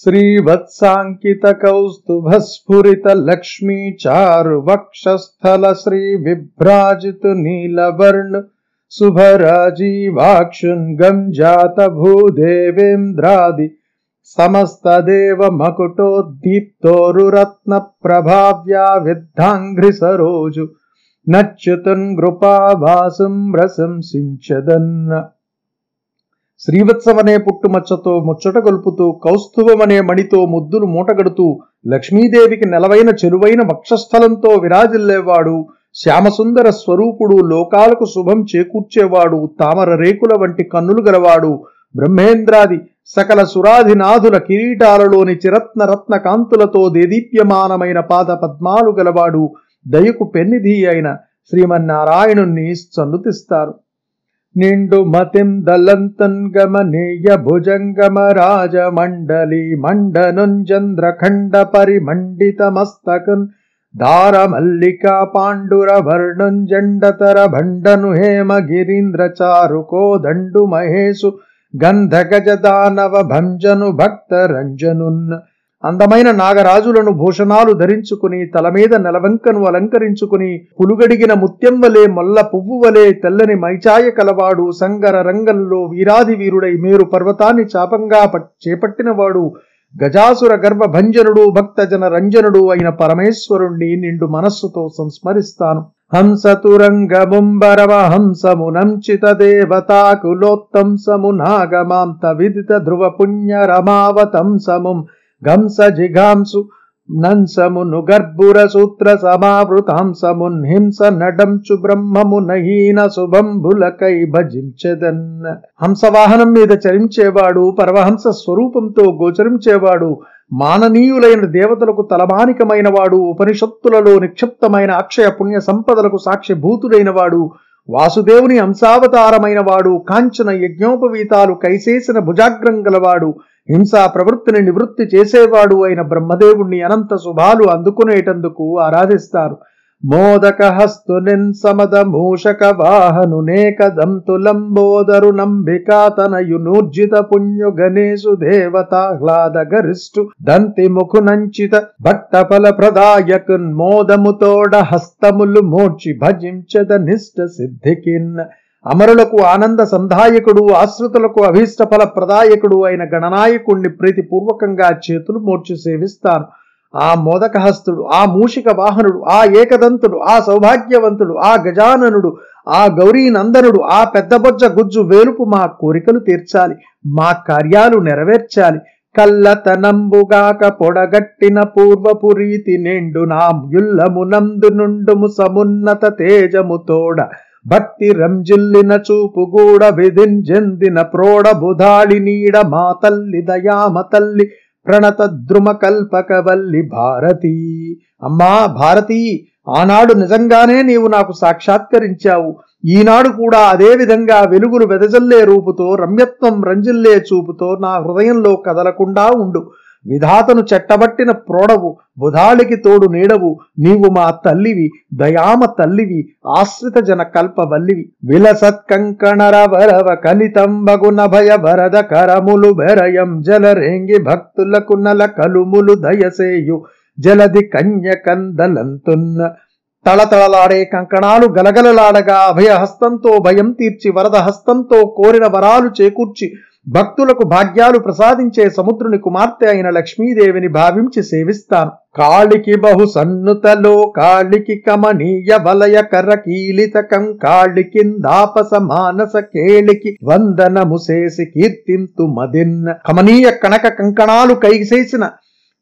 श्रीवत्साङ्कितकौस्तुभस्फुरितलक्ष्मीचारुवक्षस्थल श्रीविभ्राजितनीलवर्ण सुभराजीवाक्षुन् भूदेवेन्द्रादि समस्तदेवमकुटोद्दीप्तोरुरत्नप्रभाव्या विद्धाङ्घ्रिसरोजु नच्युतन् कृपाभासुं रसं सिञ्चदन्न శ్రీవత్సమనే పుట్టుమచ్చతో ముచ్చట గొల్పుతూ కౌస్తుభమనే మణితో ముద్దులు మూటగడుతూ లక్ష్మీదేవికి నెలవైన చెరువైన వక్షస్థలంతో విరాజిల్లేవాడు శ్యామసుందర స్వరూపుడు లోకాలకు శుభం చేకూర్చేవాడు తామర రేకుల వంటి కన్నులు గలవాడు బ్రహ్మేంద్రాది సకల సురాధినాథుల కిరీటాలలోని చిరత్న రత్న కాంతులతో దేదీప్యమానమైన పాద పద్మాలు గలవాడు దయకు పెన్నిధి అయిన శ్రీమన్నారాయణుణ్ణి సన్నుతిస్తారు నిండు మతిం దలంతన్ గమనీయ భుజంగమ రాజమండలి మండనుంజంద్ర ఖండ పరిమండిత మస్తకన్ దార మల్లికా పాండుర వర్ణుంజండతర భండను హేమ గిరీంద్ర చారు కోదండు మహేషు గంధ దానవ భంజను భక్త రంజనున్ అందమైన నాగరాజులను భూషణాలు ధరించుకుని తల మీద నెలవంకను అలంకరించుకుని పులుగడిగిన ముత్యం వలె మొల్ల పువ్వు వలె తెల్లని మైచాయ కలవాడు సంగర రంగంలో వీరాది వీరుడై మేరు పర్వతాన్ని చాపంగా చేపట్టినవాడు గజాసుర గర్భ భంజనుడు భక్తజన రంజనుడు అయిన పరమేశ్వరుణ్ణి నిండు మనస్సుతో సంస్మరిస్తాను. హంసతురంగముంబరవ హంసమునంచిత దేవతాకులోత్తంసము నాగమాంత విదిత ధ్రువ పుణ్య రమావతంసముం గంస జిఘాంసు నంసమును గర్భుర సూత్ర సమావృతాంసమున్ హింస నడంచు బ్రహ్మము నహీన శుభంభులకై భజించెదన్. హంసవాహనం మీద చరించేవాడు పరమహంస స్వరూపంతో గోచరించేవాడు మాననీయులైన దేవతలకు తలమానికమైన వాడు ఉపనిషత్తులలో నిక్షిప్తమైన అక్షయ పుణ్య సంపదలకు సాక్షిభూతుడైన వాడు వాసుదేవుని అంశావతారమైన వాడు కాంచన యజ్ఞోపవీతాలు కైసేసిన భుజాగ్రం గలవాడు హింసా ప్రవృత్తిని నివృత్తి చేసేవాడు అయిన బ్రహ్మదేవుణ్ణి అనంత శుభాలు అందుకునేటందుకు ఆరాధిస్తారు. మోదక హస్తునిన్ సమద మూషక వాహను నేకదంతులంబోదరు నంబికాతనయు పుణ్యు గణేశు దేవతాహ్లాద గరిష్టు దంతి ముఖునంచిత భక్త ఫల ప్రదాయకున్ మోదముతోడ హస్తములు మోర్చి భజించద నిష్ట సిద్ధికిన్ అమరులకు ఆనంద సంధాయకుడు ఆశ్రుతులకు అభీష్ట ఫల ప్రదాయకుడు అయిన గణనాయకుణ్ణి ప్రీతిపూర్వకంగా చేతులు మోర్చి సేవిస్తాను. ఆ మోదకహస్తుడు ఆ మూషిక వాహనుడు ఆ ఏకదంతుడు ఆ సౌభాగ్యవంతుడు ఆ గజాననుడు ఆ గౌరీ నందనుడు ఆ పెద్దబొజ్జ గుజ్జు వేలుపు మా కోరికలు తీర్చాలి మా కార్యాలు నెరవేర్చాలి. కల్లతనంబుగాక పొడగట్టిన పూర్వపు రీతి నిండు నా యుల్లమునందు నుండుము సమున్నత తేజముతోడ భక్తి రంజిల్లిన చూపు గూడ విధించెందిన ప్రోడ నీడ మా తల్లి దయామ తల్లి ప్రణత ద్రుమ కల్పకవల్లి భారతీ. అమ్మా భారతీ ఆనాడు నిజంగానే నీవు నాకు సాక్షాత్కరించావు. ఈనాడు కూడా అదే విధంగా వెలుగులు వెదజల్లే రూపుతో రమ్యత్వం రంజిల్లే చూపుతో నా హృదయంలో కదలకుండా ఉండు. విధాతను చెట్టబట్టిన ప్రోడవు బుధాళికి తోడు నీడవు నీవు మా తల్లివి దయామ తల్లివి ఆశ్రిత జన కల్పవల్లివి విలసత్కంకణరవరవ కలితంబగున భయ వరద కరములు బెరయం జలరేంగి భక్తులకు నల కలుములు దయసేయు. జలది కన్యకందలంతున్న తళతళలాడే కంకణాలు గలగలలాడగా అభయహస్తంతో భయం తీర్చి వరద హస్తంతో కోరిన వరాలు చేకూర్చి భక్తులకు భాగ్యాలు ప్రసాదించే సముద్రుని కుమార్తె అయిన లక్ష్మీదేవిని భావించి సేవిస్తాను. కాళికి బహు సన్నుతలో కాళికి కమనీయ వలయ కర కీలిత మానస కేళికి వందనము చేసి కీర్తింతు మదిన్న కమనీయ కనక కంకణాలు కైసేసిన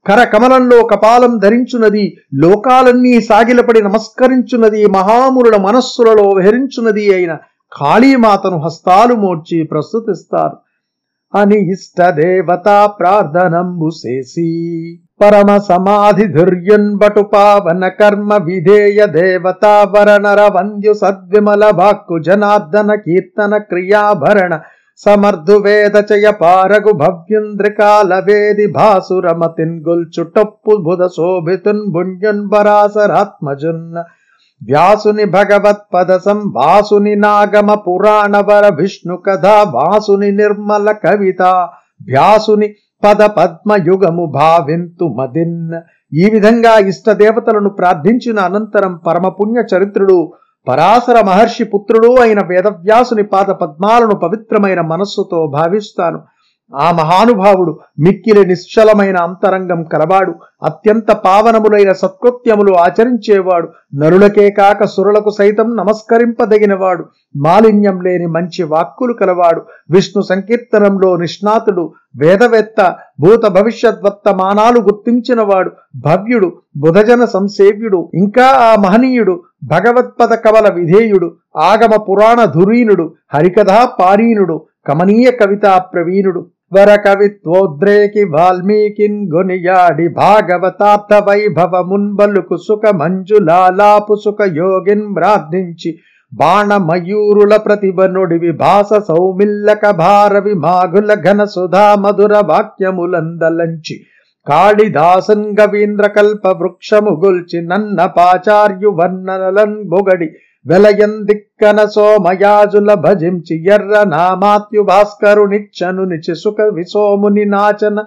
కర కమలంలో కపాలం ధరించున్నది లోకాలన్నీ సాగిలపడి నమస్కరించున్నది మహామురుల మనస్సులలో విహరించున్నది అయిన కాళీమాతను హస్తాలు మోడ్చి ప్రస్తుతిస్తారు అని ఇష్ట దేవతా ప్రార్థనంబు చేసి పరమ సమాధి ధుర్యున్బటు పావన కర్మ విధేయ దేవతా వరణర వంద్యు సద్విమల భాక్కు జనార్దన కీర్తన క్రియాభరణ సమర్థు వేద చయ పారగు భవ్యుంద్రికాల వేది భాసురమతిన్ గొల్చుటప్పు బుధ శోభితున్ భుంజున్ బరాసరాత్మజున్న వ్యాసుని భగవత్పద సంవాసుని నాగమ పురాణ వర విష్ణు కథ వాసుని నిర్మల కవిత వ్యాసుని పద పద్మయుగము భావింతు మదిన్. ఈ విధంగా ఇష్టదేవతలను ప్రార్థించిన అనంతరం పరమపుణ్య చరిత్రుడు పరాశర మహర్షి పుత్రుడు అయిన వేదవ్యాసుని పాద పద్మాలను పవిత్రమైన మనస్సుతో భావిస్తాను. ఆ మహానుభావుడు మిక్కిలి నిశ్చలమైన అంతరంగం కలవాడు అత్యంత పావనములైన సత్కృత్యములు ఆచరించేవాడు నరులకే కాక సురులకు సైతం నమస్కరింపదగినవాడు మాలిన్యం లేని మంచి వాక్కులు కలవాడు విష్ణు సంకీర్తనంలో నిష్ణాతుడు వేదవేత్త భూత భవిష్యత్ వర్తమానాలు గుర్తించినవాడు భవ్యుడు బుధజన సంసేవ్యుడు ఇంకా ఆ మహనీయుడు భగవత్పద కవల విధేయుడు ఆగమ పురాణ ధురీనుడు హరికథా పారీనుడు కమనీయ కవితా ప్రవీణుడు వర కవిత్వోద్రేకి వాల్మీకిన్ గునియాడి భాగవతార్థ వైభవ మున్బలుకు సుఖ మంజులాలాపు సుఖ యోగిన్ ప్రార్థించి బాణమయూరుల మయూరుల ప్రతిభ భాస సౌమిల్లక భారవి మాఘుల ఘన సుధా మధుర వాక్యములందలంచి కాళిదాసన్ గవీంద్ర కల్ప వృక్షము గుల్చి నన్న పాచార్యు వర్ణనలన్ బొగడి వెలయందిక్కన సోమయాజుల భజించి ఎర్ర నామాత్యు భాస్కరునిచ్చను నిచి సుఖ విసోముని నాచన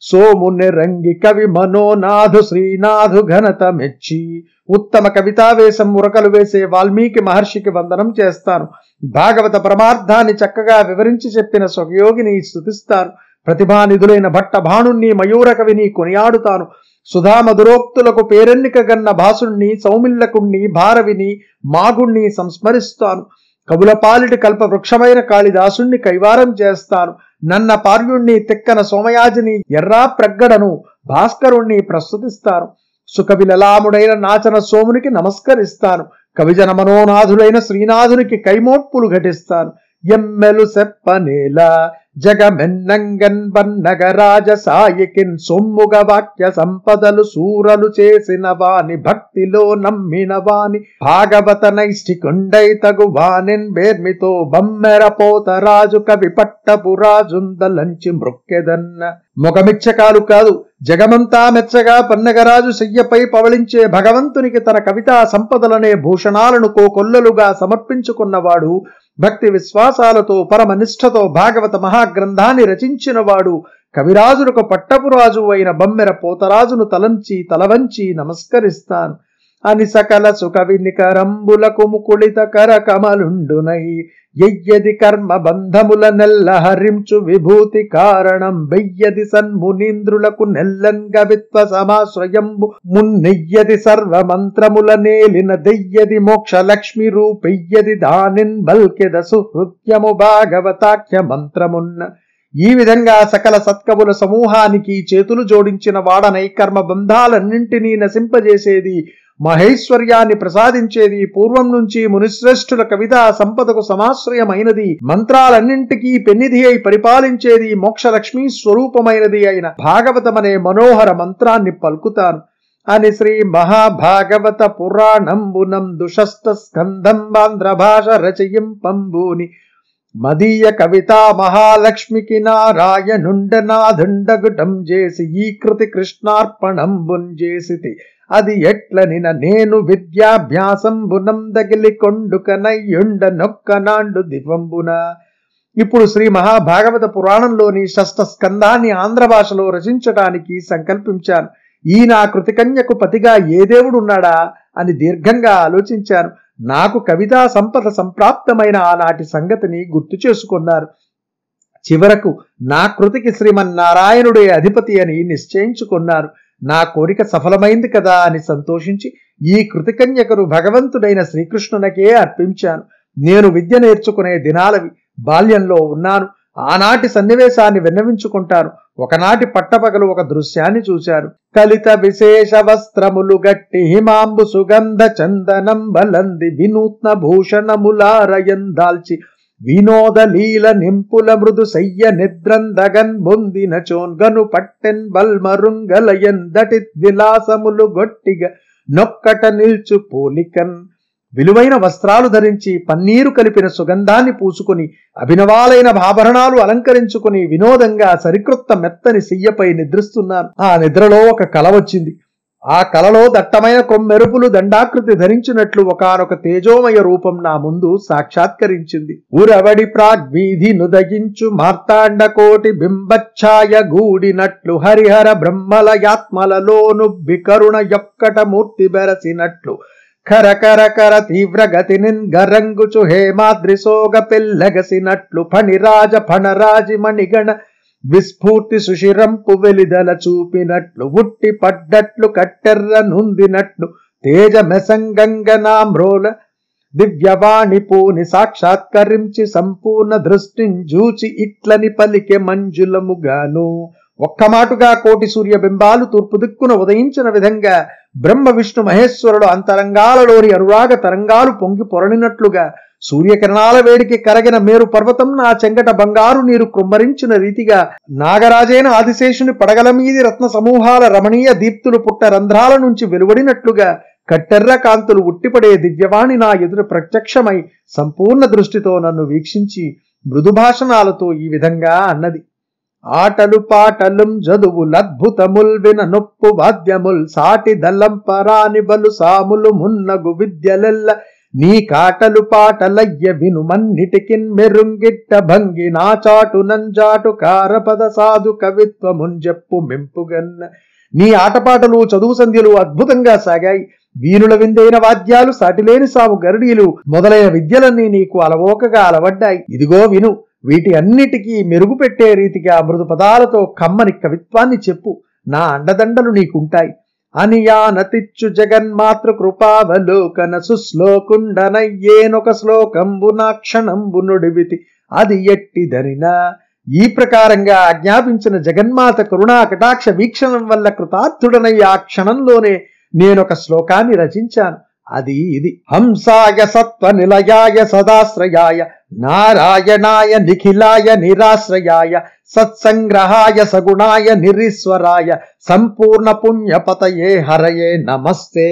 సోముని రంగి కవి మనోనాథు శ్రీనాథు ఘనత మెచ్చి ఉత్తమ కవితావేశం ఉరకలు వేసే వాల్మీకి మహర్షికి వందనం చేస్తాను. భాగవత పరమార్థాన్ని చక్కగా వివరించి చెప్పిన స్వయోగిని స్థుతిస్తాను. ప్రతిభానిధులైన భట్ట భాణుణ్ణి మయూర కవిని కొనియాడుతాను. సుధామధురోక్తులకు పేరెన్నిక గన్న భాసుణ్ణి సౌమిల్లకుణ్ణి భారవిని మాగుణ్ణి సంస్మరిస్తాను. కవుల పాలిటి కల్ప వృక్షమైన కాళిదాసుణ్ణి కైవారం చేస్తాను. నన్న పార్యుణ్ణి తిక్కన సోమయాజిని ఎర్రా ప్రగ్గడను భాస్కరుణ్ణి ప్రస్తుతిస్తాను. సుఖవిలలాముడైన నాచన సోమునికి నమస్కరిస్తాను. కవిజన మనోనాథుడైన శ్రీనాథునికి కైమోట్పులు ఘటిస్తాను. ఎమ్మెలు సెప్పనేలా జగమెన్నంగన్ బన్నగరాజ సాయికిన్ సొమ్ముగ వాక్య సంపదలు సూరలు చేసిన వాని భక్తిలో నమ్మిన వాని భాగవత నైష్ఠికుండై తగు వానిన్ బేర్మితో బమ్మెర పోత రాజు కవి పట్టపు రాజుందలంచి మృక్కెదన్న మొగమిచ్చకాలు కాదు జగమంతా మెచ్చగా పన్నగరాజు శయ్యపై పవళించే భగవంతునికి తన కవితా సంపదలనే భూషణాలను కోకొల్లలుగా సమర్పించుకున్నవాడు భక్తి విశ్వాసాలతో పరమనిష్టతో భాగవత మహాగ్రంథాన్ని రచించినవాడు కవిరాజులకు పట్టపురాజు అయిన బమ్మెర పోతరాజును తలంచి తలవంచి నమస్కరిస్తాను. అని సకల సుఖ వినికరంబులకు ముకుళిత కర కమలుండునై. ఎయ్యది కర్మ బంధముల నెల్ల హరించు విభూతి కారణం. వెయ్యది సన్మునీంద్రులకు నెల్లంగ గవిత్వ సమాశ్రయంబు. మున్నెయ్యది సర్వ మంత్రముల నేలిన దెయ్యది మోక్ష లక్ష్మి రూపెయ్యది దానిన్ బల్కెద సుహృత్యము భాగవతాఖ్య మంత్రమున్న. ఈ విధంగా సకల సత్కవుల సమూహానికి చేతులు జోడించిన వాడనై కర్మ బంధాలన్నింటినీ నశింపజేసేది మహేశ్వర్యాన్ని ప్రసాదించేది పూర్వం నుంచి మునిశ్రేష్ఠుల కవితా సంపదకు సమాశ్రయమైనది. మంత్రాలన్నింటికీ పెన్నిధి అయి పరిపాలించేది మోక్షలక్ష్మి స్వరూపమైనది అయిన భాగవతమనే మనోహర మంత్రాన్ని పలుకుతాను. అని శ్రీ మహాభాగవత పురాణంబునం దుషస్త స్కంధం ఆంధ్ర భాష రచయింపంబూని మదీయ కవితా మహాలక్ష్మికి నారాయణుండనాథుండగుటం చేసి ఈ కృతి కృష్ణార్పణంబున్ చేసితి అది ఎట్లనిన నేను విద్యాభ్యాసంబునం కొండుకనయ్యుండ నొక్కనాండు దివంబున ఇప్పుడు శ్రీ మహాభాగవత పురాణంలోని షష్ఠ స్కందాన్ని ఆంధ్ర భాషలో రచించటానికి సంకల్పించాను. ఈ నా కృతికన్యకు పతిగా ఏ దేవుడు ఉన్నాడా అని దీర్ఘంగా ఆలోచించాను. నాకు కవితా సంపద సంప్రాప్తమైన ఆనాటి సంగతిని గుర్తు చేసుకున్నారు. చివరకు నా కృతికి శ్రీమన్నారాయణుడే అధిపతి అని నిశ్చయించుకున్నారు. నా కోరిక సఫలమైంది కదా అని సంతోషించి ఈ కృతికన్యకను భగవంతుడైన శ్రీకృష్ణునకే అర్పించాను. నేను విద్య నేర్చుకునే దినాలవి బాల్యంలో ఉన్నాను. ఆనాటి సన్నివేశాన్ని విన్నవించుకుంటాను. ఒకనాటి పట్టపగలు ఒక దృశ్యాన్ని చూశారు కలిత విశేష వస్త్రములు గట్టి హిమాంబు సుగంధ చందనం బలంది వినూత్న భూషణములారయందాల్చి వినోద లీల నింపుల మృదు సయ్య నిద్రందగన్ బొందిన చోన్గను పట్టెన్ బల్మరుంగలయన్ దటి విలాసములు గొట్టిగా నొక్కట నిల్చు పోలికన్. విలువైన వస్త్రాలు ధరించి పన్నీరు కలిపిన సుగంధాన్ని పూసుకుని అభినవాలైన ఆభరణాలు అలంకరించుకుని వినోదంగా సరికృత్త మెత్తని సియ్యపై నిద్రిస్తున్నాను ఆ నిద్రలో ఒక కల వచ్చింది. ఆ కలలో దట్టమైన కొమ్మెరుపులు దండాకృతి ధరించినట్లు ఒకనొక తేజోమయ రూపం నా ముందు సాక్షాత్కరించింది. ఉరవడి ప్రాగ్వీధి నుదగించు మార్తాండ కోటి బింబఛాయ గూడినట్లు హరిహర బ్రహ్మలయాత్మలలోను బికరుణ యొక్కట మూర్తి బెరసినట్లు కర కర కర తీవ్ర గతినిన్ గరంగుచు హేమాద్రి సోగ పెల్లగసినట్లు ఫణిరాజ ఫణరాజి మణిగణ విస్ఫూర్తి సుషిరంపు వెలిదల చూపినట్లు ఉట్టి పడ్డట్లు కట్టెర్ర నుందినట్లు తేజ మెసంగంగనామ్రోల దివ్యవాణి పూని సాక్షాత్కరించి సంపూర్ణ దృష్టింజూచి ఇట్లని పలికె మంజులముగాను. ఒక్క మాటుగా కోటి సూర్య బింబాలు తూర్పు దిక్కున ఉదయించిన విధంగా బ్రహ్మ విష్ణు మహేశ్వరుడు అంతరంగాలలోని అనురాగ తరంగాలు పొంగి పొరలినట్లుగా సూర్యకిరణాల వేడికి కరగిన మేరు పర్వతం నా చెంగట బంగారు నీరు కుమ్మరించిన రీతిగా నాగరాజైన ఆదిశేషుని పడగల మీది రత్న సమూహాల రమణీయ దీప్తులు పుట్ట రంధ్రాల నుంచి వెలువడినట్లుగా కట్టెర్ర కాంతులు ఉట్టిపడే దివ్యవాణి నా ఎదురు ప్రత్యక్షమై సంపూర్ణ దృష్టితో నన్ను వీక్షించి మృదుభాషణాలతో ఈ విధంగా అన్నది. ఆటలు పాటలుం జదువులద్భుతముల్ విన నొప్పు వాద్యముల్ సాటి దల్లంపరాని బలు సాములు మున్నగు విద్యలెల్ల నీ కాటలు పాటలయ్య వినుమన్నిటికిన్ మెరుంగిట్ట భంగి నాచాటు నంజాటు కారపద సాధు కవిత్వముంజెప్పు మెంపుగన్న నీ ఆటపాటలు చదువు సంధ్యలు అద్భుతంగా సాగాయి. వీరుల విందైన వాద్యాలు సాటిలేని సాము గరుడీలు మొదలైన విద్యలన్నీ నీకు అలవోకగా అలవడ్డాయి. ఇదిగో విను వీటి అన్నిటికీ మెరుగుపెట్టే రీతిగా మృదు పదాలతో కమ్మని కవిత్వాన్ని చెప్పు. నా అండదండలు నీకుంటాయి. అనియానతిచ్చు జగన్మాతృ కృపావలోకన సుశ్లోకుండనయ్యేనొక శ్లోకంబు నా క్షణంబు నుడివితి. అది ఎట్టిదరినా ఈ ప్రకారంగా ఆజ్ఞాపించిన జగన్మాత కరుణా కటాక్ష వీక్షణం వల్ల కృతార్థుడనై ఆ క్షణంలోనే నేనొక శ్లోకాన్ని రచించాను. అది ఇది. హంసాయ సత్వ నిలయాయ సదాశ్రయాయ నారాయణాయ నిఖిలాయ నిరాశ్రయాయ సత్సంగ్రహాయ సగుణాయ నిరీశ్వరాయ సంపూర్ణ పుణ్యపతయే హరయే నమస్తే.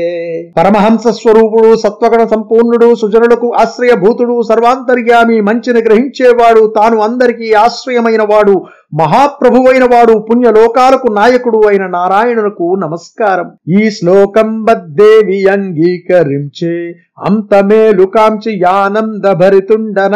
పరమహంస స్వరూపుడు సత్వగణ సంపూర్ణుడు సుజనులకు ఆశ్రయభూతుడు సర్వాంతర్యామి మంచిని గ్రహించేవాడు తాను అందరికీ ఆశ్రయమైన వాడు మహాప్రభువైన వాడు పుణ్యలోకాలకు నాయకుడు అయిన నారాయణునకు నమస్కారం. ఈ శ్లోకం బద్దేవి అంగీకరించే అంతమేలు కాంచి యానంద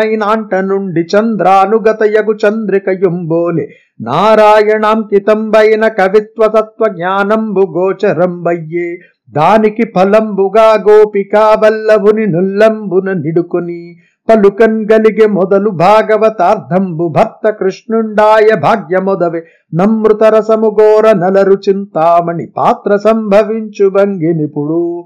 భరితుండనైనాంట నుండి చంద్రానుగతయగు చంద్రికయుంబోలి. నారాయణాంకితంబైన కవిత్వ తత్వ జ్ఞానంబు గోచరంబయ్యే. దానికి ఫలంబుగా గోపికా వల్లభుని నుల్లంబున నిడుకుని. పలుకన్ గలిగే మొదలు భాగవతార్థంబు భక్త కృష్ణుండాయ భాగ్యమొదవే. నమృతరసము గోర నలరు చింతామణి పాత్ర సంభవించు భంగినిపుడు.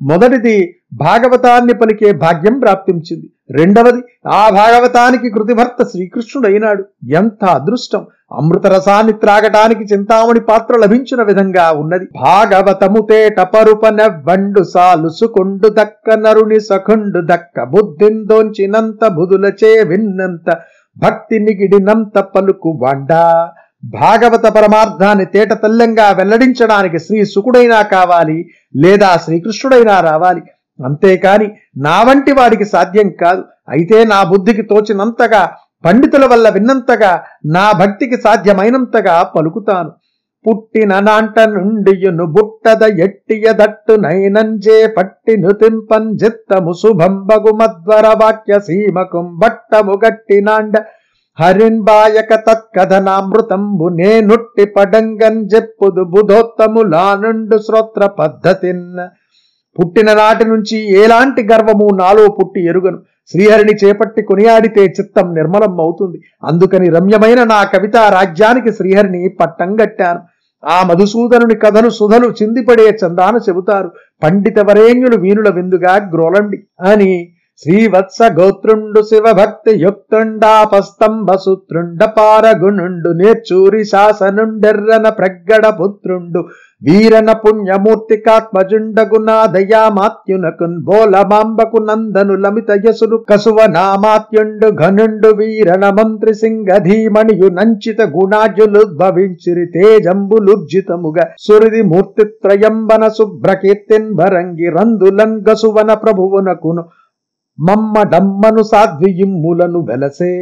మొదటిది భాగవతాన్ని పలికే భాగ్యం ప్రాప్తించింది. రెండవది ఆ భాగవతానికి కృతిభర్త శ్రీకృష్ణుడైనాడు. ఎంత అదృష్టం! అమృత రసాన్ని త్రాగటానికి చింతామణి పాత్ర లభించిన విధంగా ఉన్నది. భాగవతము తేట పరుపన బండు సాలుసుకొండు దక్క నరుని సఖండు దక్క బుద్ధిందోంచినంత బుధులచే విన్నంత భక్తి నిగిడినంత పలుకు వండా భాగవత పరమార్థాన్ని తేటతల్లంగా వెల్లడించడానికి శ్రీ సుకుడైనా కావాలి లేదా శ్రీకృష్ణుడైనా రావాలి. అంతేకాని నా వంటి వాడికి సాధ్యం కాదు. అయితే నా బుద్ధికి తోచినంతగా పండితుల వల్ల విన్నంతగా నా భక్తికి సాధ్యమైనంతగా పలుకుతాను. పుట్టిన నాంట నుండియును బుట్టద ఎట్టియ దట్టు నైనంజే పట్టిను తింపన్ జిత్తము శుభంబగు మధ్వర వాక్య సీమకుం బట్టము గట్టినాండ హరిన్బాయక తత్కథనామృతంబు నేనుట్టి పడంగన్ జెప్పుదు బుధోత్తములానుండు శ్రోత్ర పద్ధతిన్. పుట్టిన నాటి నుంచి ఎలాంటి గర్వము నాలో పుట్టి ఎరుగను? శ్రీహరిని చేపట్టి కొనియాడితే చిత్తం నిర్మలం అవుతుంది అందుకని రమ్యమైన నా కవితా రాజ్యానికి శ్రీహరిని పట్టం గట్టాను. ఆ మధుసూదనుని కథను సుధలు చిందిపడే చందాన చెబుతారు. పండిత వరేణ్యులు వీనుల విందుగా గ్రోలండి అని శ్రీవత్స గోత్రుండు శివభక్తి యుక్తుండాపస్తంభసుత్రుండ పారగుణుండు నేర్చూరి శాసనుండెర్రన ప్రగ్గడ పుత్రుండు వీరన పుణ్యమూర్తికాత్మజుండగు నా బోలమాంబకు నందను లమిత యసులు కసువ నామాత్యుండు ఘనుండు వీరన మంత్రి సింగధీమణియు నంచిత గుణాజులు భవించిరి తేజంబులుర్జితముగా సురిది మూర్తిత్రయంబన శుభ్రకీర్తిన్ భరంగి రందులన్ గసువన ప్రభువునకును మమ్మ డమ్మను సాధ్వియిమ్ములను వెలసే.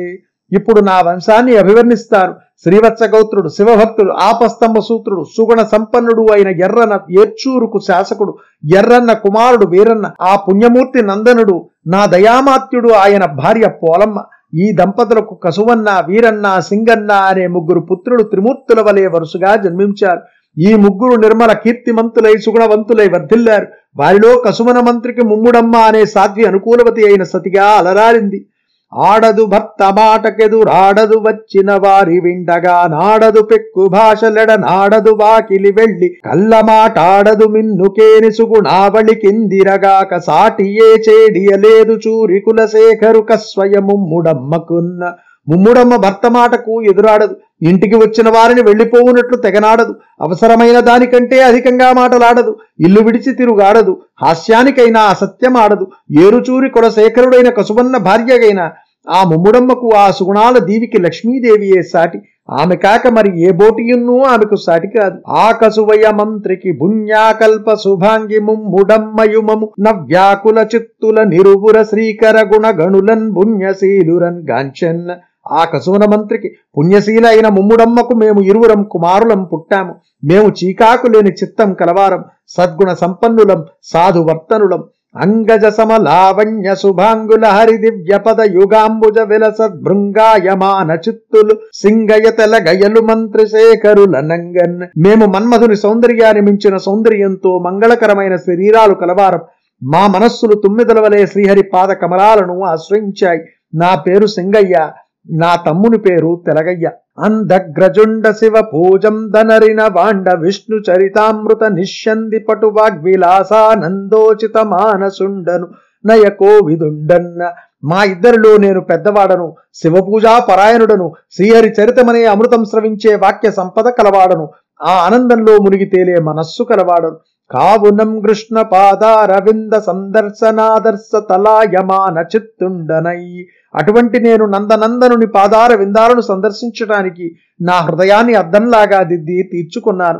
ఇప్పుడు నా వంశాన్ని అభివర్ణిస్తారు. శ్రీవత్స గౌత్రుడు శివభక్తుడు ఆపస్తంభ సూత్రుడు సుగుణ సంపన్నుడు అయిన ఎర్రన ఏర్చూరుకు శాసకుడు ఎర్రన్న కుమారుడు వీరన్న ఆ పుణ్యమూర్తి నందనుడు నా దయామాత్యుడు ఆయన భార్య పోలమ్మ. ఈ దంపతులకు కసువన్న వీరన్న సింగన్న అనే ముగ్గురు పుత్రులు త్రిమూర్తుల వలె వరుసగా జన్మించారు. ఈ ముగ్గురు నిర్మల కీర్తిమంతులై సుగుణవంతులై వర్ధిల్లారు. వారిలో కసుమన మంత్రికి ముమ్ముడమ్మ అనే సాధ్వి అనుకూలవతి అయిన సతిగా అలరారింది. ఆడదు భర్త మాటకెదురాడదు వచ్చిన వారి విండగా నాడదు పెక్కు భాషలెడ నాడదు వాకిలి వెళ్ళి కళ్ళ మాటాడదు మిన్నుకేని సుగుణావళి కిందిరగాక సాటియే చేడియలేదు చూరి కులశేఖరు స్వయముమ్ముడమ్మకున్న ముమ్ముడమ్మ భర్త మాటకు ఎదురాడదు. ఇంటికి వచ్చిన వారిని వెళ్ళిపోవునట్లు తెగనాడదు. అవసరమైన దానికంటే అధికంగా మాటలాడదు. ఇల్లు విడిచి తిరుగాడదు. హాస్యానికైనా అసత్యమాడదు. ఏరుచూరి కొలశేఖరుడైన కసుబన్న భార్యగైన ఆ ముమ్ముడమ్మకు ఆ సుగుణాల దీవికి లక్ష్మీదేవియే సాటి. ఆమె కాక మరి ఏ బోటియున్నూ ఆమెకు సాటి కాదు. ఆ కసువయ మంత్రికి భుణ్యాకల్ప శుభాంగి ముమ్ముడమ్మయుమము. నవ్యాకుల చిత్తుల నిరువుర శ్రీకర గుణ గణులన్ భుణ్యశీలురన్ గాంచెన్న ఆ కసువన మంత్రికి పుణ్యశీల అయిన ముమ్ముడమ్మకు మేము ఇరువురం కుమారులం పుట్టాము. మేము చీకాకు లేని చిత్తం కలవారం సద్గుణ సంపన్నులం సాధువర్తనులం. అంగజ సమలావణ్య శుభాంగుల హరిదివ్య పద యుగాంబుజ విలసద్ భృంగాయమాన చిత్తులు సింగయ తెలగయలు మంత్రి శేఖరుల నంగన్. మేము మన్మధుని సౌందర్యాన్ని మించిన సౌందర్యంతో మంగళకరమైన శరీరాలు కలవారం. మా మనస్సులు తుమ్మిదలవలే శ్రీహరి పాద కమలాలను ఆశ్రయించాయి. నా పేరు సింగయ్య. నా తమ్ముని పేరు తెలగయ్య. అంధగ్రజుండ శివ పూజం దనరిన వాండ విష్ణు చరితామృత నిశ్యంది పటు వాగ్విలాసానందోచిత మానసుండను. నయ కోవిదుండన్న. మా ఇద్దరిలో నేను పెద్దవాడను. శివపూజా పరాయణుడను. శ్రీహరి చరితమనే అమృతం స్రవించే వాక్య సంపద కలవాడను. ఆ ఆనందంలో మునిగి తేలే మనస్సు కలవాడను. కావునం కృష్ణ పాదారవింద సందర్శనాదర్శ తలాయమాన చిత్తుండనై. అటువంటి నేను నందనందనుని పాదార విందాలను సందర్శించడానికి నా హృదయాన్ని అద్దంలాగా దిద్ది తీర్చుకున్నాను.